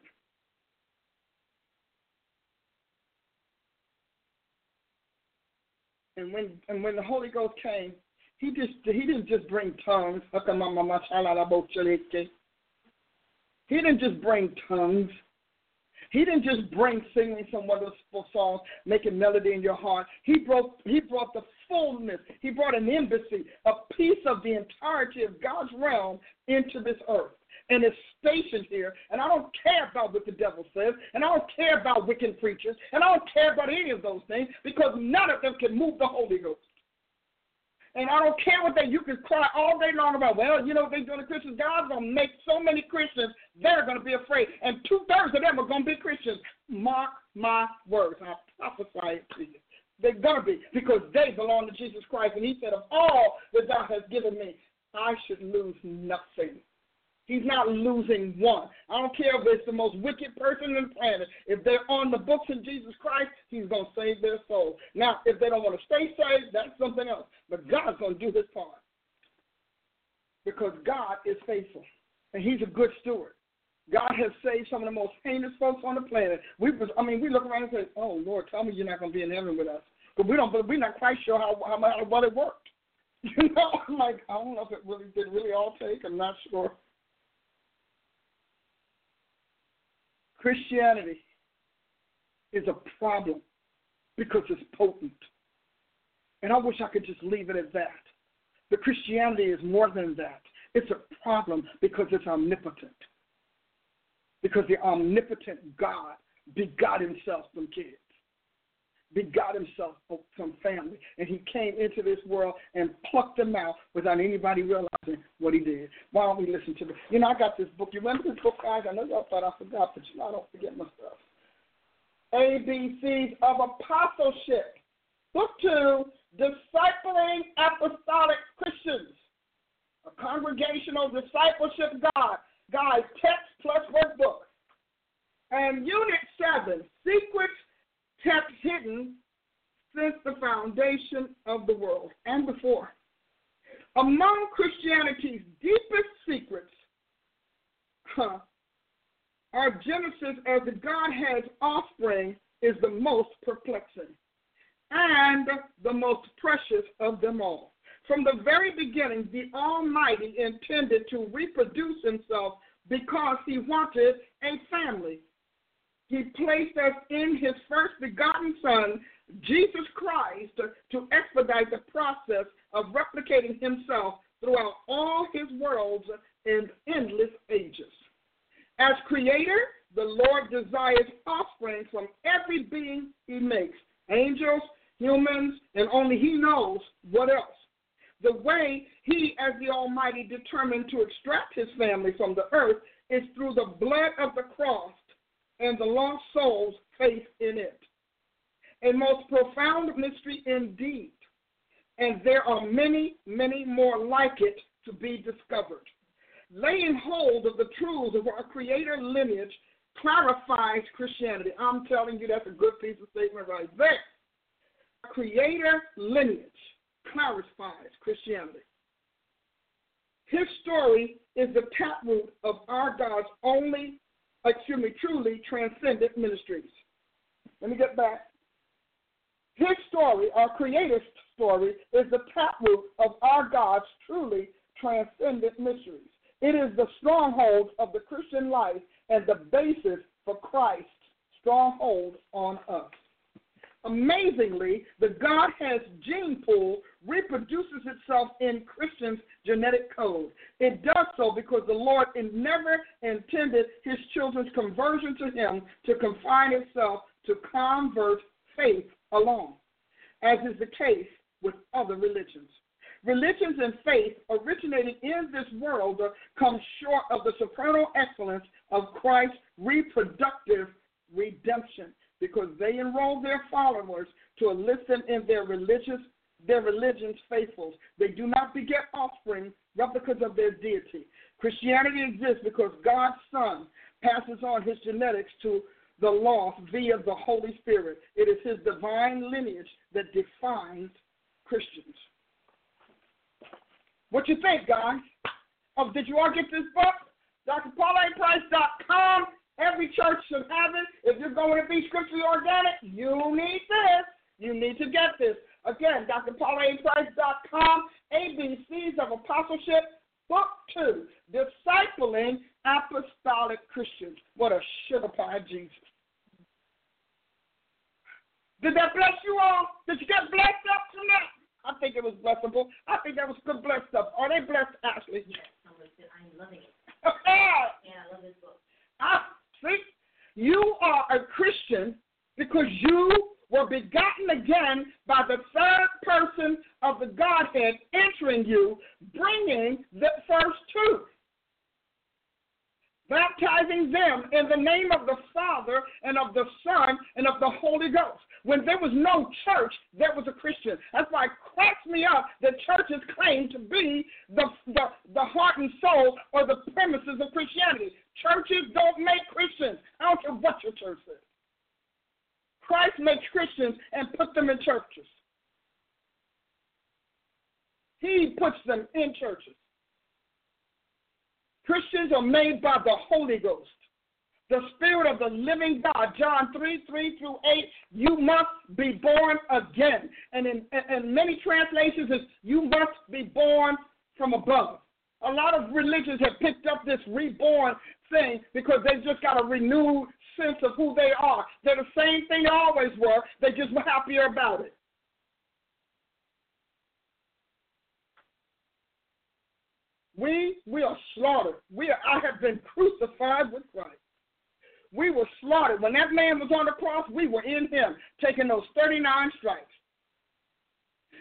Speaker 2: And when and when the Holy Ghost came, he just he didn't just bring tongues. He didn't just bring tongues. He didn't just bring singing some wonderful songs, making melody in your heart. He brought he brought the fullness. He brought an embassy, a piece of the entirety of God's realm into this earth. And it's stationed here. And I don't care about what the devil says. And I don't care about wicked preachers. And I don't care about any of those things because none of them can move the Holy Ghost. And I don't care what they you can cry all day long about, well, you know what they're doing to Christians. God's gonna make so many Christians, they're gonna be afraid. And two thirds of them are gonna be Christians. Mark my words. I prophesy it to you. They're gonna be because they belong to Jesus Christ. And he said, Of all that thou hast given me, I should lose nothing. He's not losing one. I don't care if it's the most wicked person on the planet. If they're on the books of Jesus Christ, He's going to save their soul. Now, if they don't want to stay saved, that's something else. But God's going to do His part because God is faithful and He's a good steward. God has saved some of the most heinous folks on the planet. We, was, I mean, we look around and say, "Oh Lord, tell me you're not going to be in heaven with us," but we don't. We're not quite sure how how, how well it worked. You know, I'm like, I don't know if it really did really all take. I'm not sure. Christianity is a problem because it's potent. And I wish I could just leave it at that. But Christianity is more than that. It's a problem because it's omnipotent. Because the omnipotent God begot himself from kids begot himself from family, and he came into this world and plucked them out without anybody realizing what he did. Why don't we listen to the? You know, I got this book. You remember this book, guys? I know y'all thought I forgot, but you know I don't forget my stuff. ABCs of Apostleship. Book two, Discipling Apostolic Christians. A congregational discipleship guide, guide text plus workbook. And Unit 7, Secrets kept hidden since the foundation of the world and before. Among Christianity's deepest secrets huh, our Genesis as the Godhead's offspring is the most perplexing and the most precious of them all. From the very beginning, the Almighty intended to reproduce himself because he wanted a family he placed us in his first begotten Son, Jesus Christ, to expedite the process of replicating himself throughout all his worlds in endless ages. As creator, the Lord desires offspring from every being he makes angels, humans, and only he knows what else. The way he, as the Almighty, determined to extract his family from the earth is through the blood of the cross and the lost soul's faith in it. a most profound mystery indeed, and there are many, many more like it to be discovered. Laying hold of the truths of our Creator lineage clarifies Christianity. I'm telling you, that's a good piece of statement right there. Creator lineage clarifies Christianity. His story is the taproot of our God's only, excuse me, truly transcendent ministries. Let me get back. His story, our Creator's story, is the taproot of our God's truly transcendent mysteries. It is the stronghold of the Christian life and the basis for Christ's stronghold on us. Amazingly, the Godhead's gene pool reproduces itself in Christians' genetic code. It does so because the Lord never intended his children's conversion to him to confine itself to convert faith alone, as is the case with other religions. Religions and faith originating in this world come short of the supernal excellence of Christ's reproductive redemption because they enroll their followers to enlist them in their religious their religion's faithfuls. They do not beget offspring replicas of their deity. Christianity exists because God's Son passes on his genetics to the lost via the Holy Spirit. It is his divine lineage that defines Christians. What you think, guys? Oh, did you all get this book? DrPaulAPrice.com. Every church should have it. If you're going to be scripturally organic, you need this. You need to get this. Again, DrPaulAPrice.com. ABCs of Apostleship, Book 2. Discipling Apostolic Christians. What a sugar pie Jesus. Did that bless you all? Did you get blessed up tonight? I think it was blessable. I think that was good blessed stuff. Are they blessed, Ashley?
Speaker 3: Yes, I'm loving it.
Speaker 2: yeah,
Speaker 3: I love this book.
Speaker 2: Ah, see, you are a Christian because you were begotten again by the third person of the Godhead entering you, bringing the first truth baptizing them in the name of the Father and of the Son and of the Holy Ghost. When there was no church, there was a Christian. That's why it cracks me up that churches claim to be the, the, the heart and soul or the premises of Christianity. Churches don't make Christians. I don't care what your church says. Christ makes Christians and put them in churches. He puts them in churches. Christians are made by the Holy Ghost, the Spirit of the living God. John 3 3 through 8. You must be born again. And in, in many translations, it's you must be born from above. A lot of religions have picked up this reborn thing because they've just got a renewed sense of who they are. They're the same thing they always were, they just were happier about it. We we are slaughtered. We are, I have been crucified with Christ. We were slaughtered. When that man was on the cross, we were in him, taking those 39 stripes.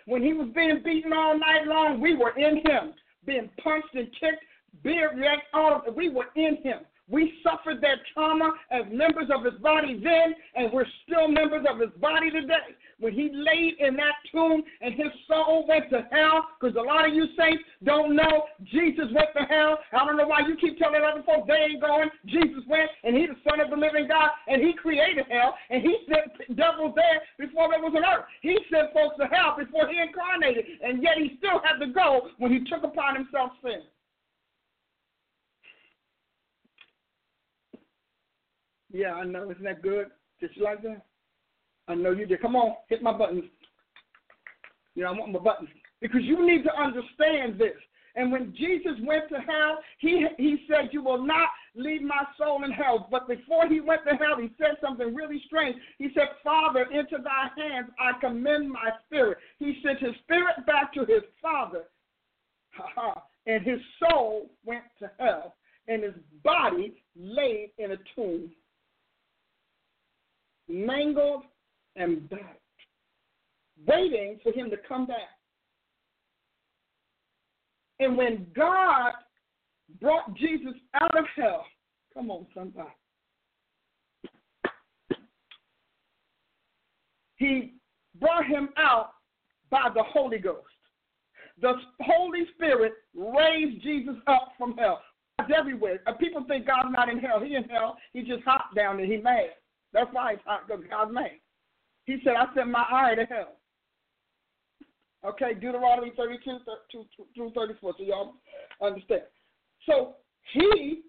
Speaker 2: When he was being beaten all night long, we were in him, being punched and kicked, beard yanked, all of it. We were in him. We suffered that trauma as members of his body then, and we're still members of his body today. When he laid in that tomb and his soul went to hell, because a lot of you saints don't know Jesus went to hell. I don't know why you keep telling other folks they ain't going. Jesus went, and he's the Son of the living God, and he created hell, and he sent devils there before there was an earth. He sent folks to hell before he incarnated, and yet he still had to go when he took upon himself sin. Yeah, I know. Isn't that good? Just like that? I know you did. Come on, hit my buttons. You know, I want my buttons. Because you need to understand this. And when Jesus went to hell, he he said, You will not leave my soul in hell. But before he went to hell, he said something really strange. He said, Father, into thy hands I commend my spirit. He sent his spirit back to his father. and his soul went to hell, and his body laid in a tomb mangled and back, waiting for him to come back. And when God brought Jesus out of hell, come on, somebody. he brought him out by the Holy Ghost. The Holy Spirit raised Jesus up from hell. God's everywhere. Uh, people think God's not in hell. He in hell. He just hot down there. He mad. That's why he's hot because God's mad. He said, I sent my eye to hell. Okay, Deuteronomy 32 through 34, so y'all understand. So he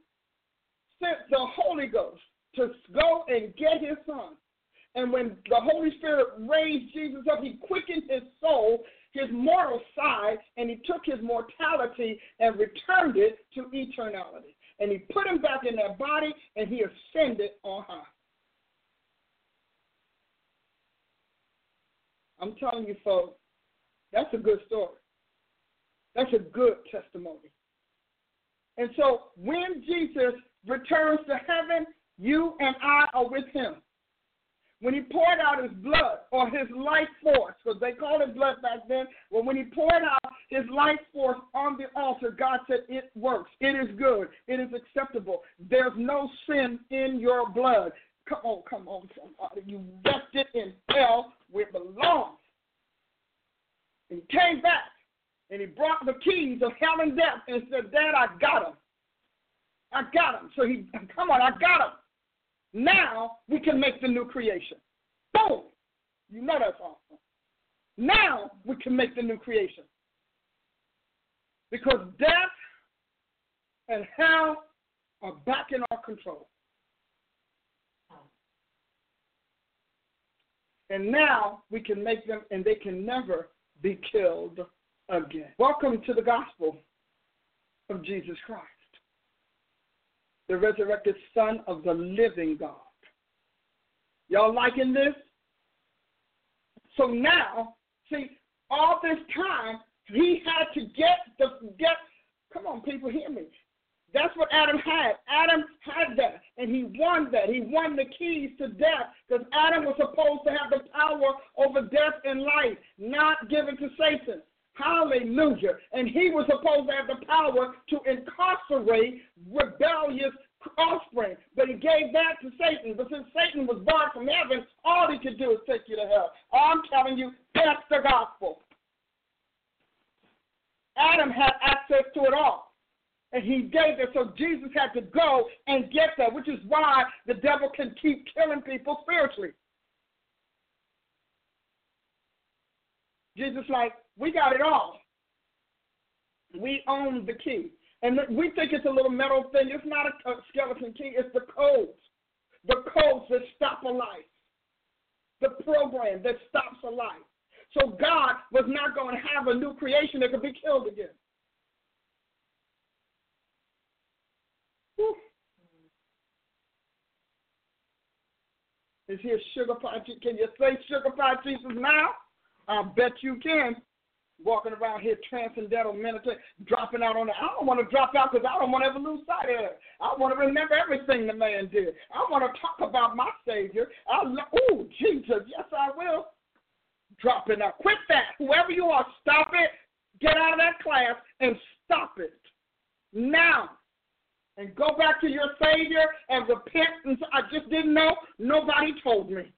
Speaker 2: sent the Holy Ghost to go and get his son. And when the Holy Spirit raised Jesus up, he quickened his soul, his mortal side, and he took his mortality and returned it to eternality. And he put him back in that body, and he ascended on high. I'm telling you, folks, that's a good story. That's a good testimony. And so when Jesus returns to heaven, you and I are with him. When he poured out his blood or his life force, because they called it blood back then, well, when he poured out his life force on the altar, God said, It works. It is good. It is acceptable. There's no sin in your blood. Come on, come on, somebody. You it in hell where it belongs. And he came back and he brought the keys of hell and death and said, Dad, I got him. I got him. So he, come on, I got him. Now we can make the new creation. Boom. You know that's awesome. Now we can make the new creation. Because death and hell are back in our control. And now we can make them, and they can never be killed again. Welcome to the gospel of Jesus Christ, the resurrected Son of the living God. Y'all liking this? So now, see, all this time, he had to get the get. Come on, people, hear me. That's what Adam had. He won that. He won the keys to death because Adam was supposed to have the power over death and life, not given to Satan. Hallelujah. And he was supposed to have the power to incarcerate rebellious offspring, but he gave that to Satan. But since Satan was barred from heaven, all he could do is take you to hell. I'm telling you, that's the gospel. Adam had access to it all and he gave it. So Jesus had to go and get that, which is why the devil can keep killing people spiritually. Jesus, like, we got it all. We own the key. And we think it's a little metal thing. It's not a, a skeleton key, it's the codes. The codes that stop a life. The program that stops a life. So God was not going to have a new creation that could be killed again. Is he sugar pie? Can you say sugar pie Jesus now? I bet you can. Walking around here transcendental meditation, dropping out on the. I don't want to drop out because I don't want to ever lose sight of it. I want to remember everything the man did. I want to talk about my Savior. I oh Jesus, yes I will. Dropping out. Quit that. Whoever you are, stop it. Get out of that class and stop it now and go back to your Savior and repent. And I just didn't know. Nobody told me.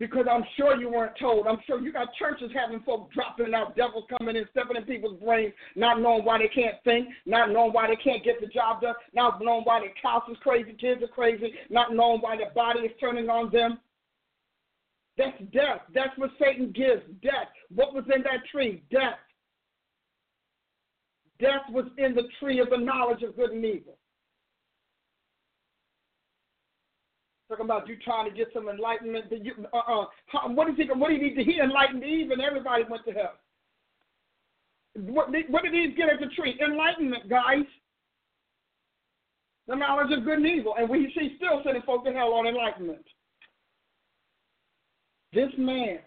Speaker 2: Because I'm sure you weren't told. I'm sure you got churches having folks dropping out, devils coming in, stepping in people's brains, not knowing why they can't think, not knowing why they can't get the job done, not knowing why their house is crazy, kids are crazy, not knowing why their body is turning on them. That's death. That's what Satan gives. Death. What was in that tree? Death. Death was in the tree of the knowledge of good and evil. Talking about you trying to get some enlightenment. You, uh, uh, what is he? What did he? He enlightened Eve, and everybody went to hell. What what did Eve get at the tree? Enlightenment, guys. The knowledge of good and evil, and we see still sending folks to hell on enlightenment. This man,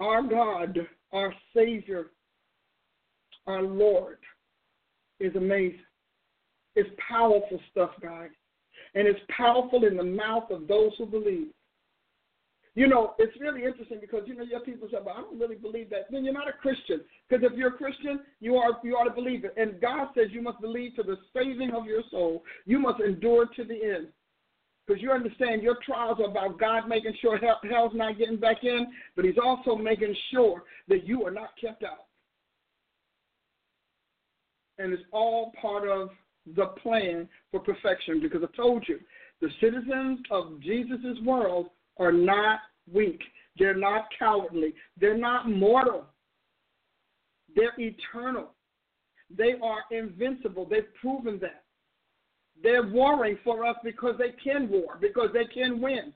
Speaker 2: our God, our Savior, our Lord is amazing. It's powerful stuff, guys. And it's powerful in the mouth of those who believe. You know, it's really interesting because you know you have people say, "But I don't really believe that." Then you're not a Christian. Because if you're a Christian, you are you ought to believe it. And God says you must believe to the saving of your soul. You must endure to the end. Because you understand your trials are about God making sure hell, hell's not getting back in, but He's also making sure that you are not kept out. And it's all part of the plan for perfection because I told you the citizens of Jesus' world are not weak. They're not cowardly. They're not mortal. They're eternal. They are invincible. They've proven that. They're warring for us because they can war, because they can win.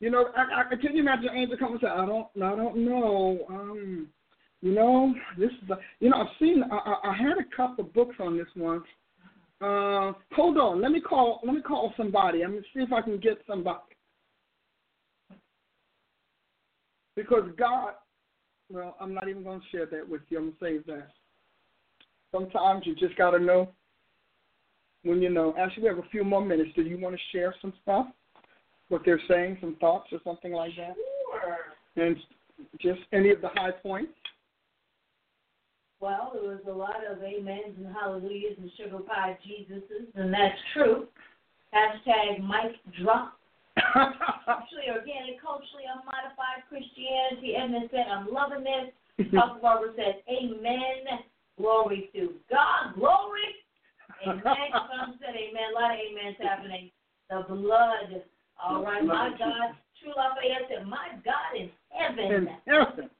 Speaker 2: You know, I, I can you imagine an angel coming and say, "I don't, I don't know." Um, you know, this is, the, you know, I've seen. I, I had a couple books on this once. Uh, hold on, let me call. Let me call somebody. I'm gonna see if I can get somebody. Because God, well, I'm not even going to share that with you. I'm going to save that. Sometimes you just got to know when you know. Actually, we have a few more minutes. Do you want to share some stuff? What they're saying, some thoughts or something like that?
Speaker 1: Sure.
Speaker 2: And just any of the high points?
Speaker 1: Well, there was a lot of amens and hallelujahs and sugar pie Jesuses, and that's true. Hashtag mic drop. Actually, organic, culturally unmodified Christianity. Edmund said, I'm loving this. Pastor Barbara said, Amen. Glory to God. Glory. Amen. Some said, Amen. A lot of amens happening. The blood. All right. My God. True Lafayette said, My God in heaven.
Speaker 2: In heaven.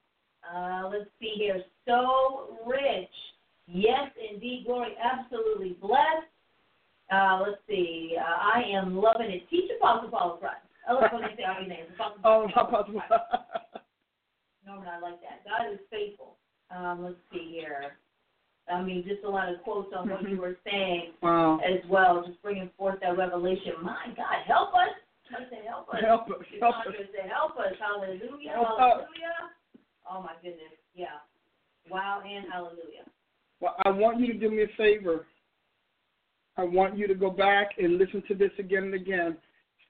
Speaker 1: Uh, let's see here. So rich. Yes, indeed, glory. Absolutely blessed. Uh, let's see. Uh, I am loving it. Teach Apostle Paul Christ. I love when they say all your names. Apostle
Speaker 2: Oh,
Speaker 1: Paul
Speaker 2: Apostle.
Speaker 1: Christ. Norman, I like that. God is faithful. Um, let's see here. I mean, just a lot of quotes on what you were saying
Speaker 2: wow.
Speaker 1: as well, just bringing forth that revelation. My God, help us. I said, help us.
Speaker 2: Help us. Help us.
Speaker 1: Said, help us. Hallelujah.
Speaker 2: Help us.
Speaker 1: hallelujah. Oh, my goodness. Yeah. Wow and hallelujah.
Speaker 2: Well, I want you to do me a favor. I want you to go back and listen to this again and again.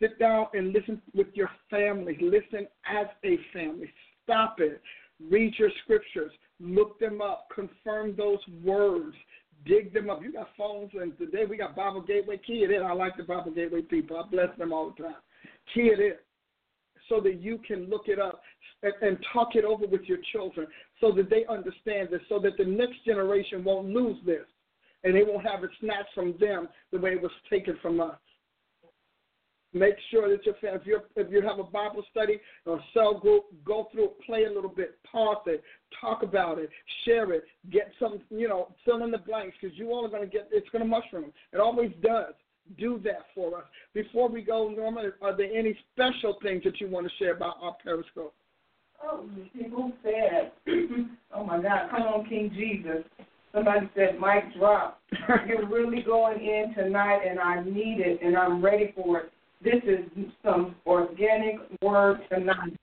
Speaker 2: Sit down and listen with your family. Listen as a family. Stop it. Read your scriptures. Look them up. Confirm those words. Dig them up. You got phones, and today we got Bible Gateway. Key it in. I like the Bible Gateway people. I bless them all the time. Key it in so that you can look it up and, and talk it over with your children so that they understand this, so that the next generation won't lose this and they won't have it snatched from them the way it was taken from us. Make sure that your family, if you if you have a Bible study or cell group, go through it, play a little bit, pause it, talk about it, share it, get some, you know, fill in the blanks because you all are going to get it's going to mushroom. It always does. Do that for us. Before we go, Norma, are there any special things that you want to share about our Periscope?
Speaker 4: Oh, people said, oh my God, come on, King Jesus. Somebody said, mic drop. You're really going in tonight, and I need it, and I'm ready for it. This is some organic word tonight.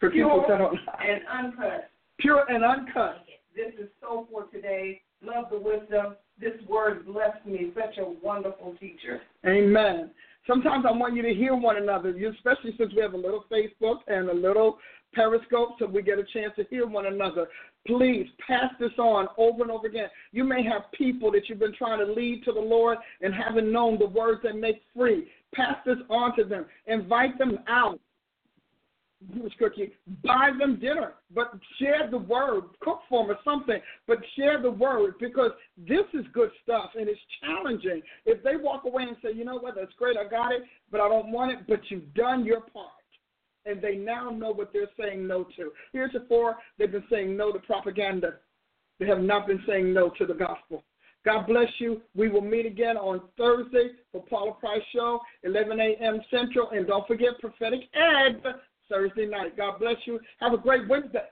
Speaker 2: For people that don't,
Speaker 4: and uncut.
Speaker 2: pure and uncut.
Speaker 4: This is so for today. Love the wisdom. This word blessed me. Such a wonderful teacher.
Speaker 2: Amen. Sometimes I want you to hear one another, especially since we have a little Facebook and a little Periscope, so we get a chance to hear one another. Please pass this on over and over again. You may have people that you've been trying to lead to the Lord and haven't known the words that make free. Pass this on to them. Invite them out. Jewish cookie, buy them dinner, but share the word, cook for them or something, but share the word because this is good stuff and it's challenging. If they walk away and say, you know what, that's great, I got it, but I don't want it, but you've done your part. And they now know what they're saying no to. Heretofore, they've been saying no to propaganda. They have not been saying no to the gospel. God bless you. We will meet again on Thursday for Paula Price Show, 11 a.m. Central. And don't forget Prophetic Ed Thursday night. God bless you. Have a great Wednesday.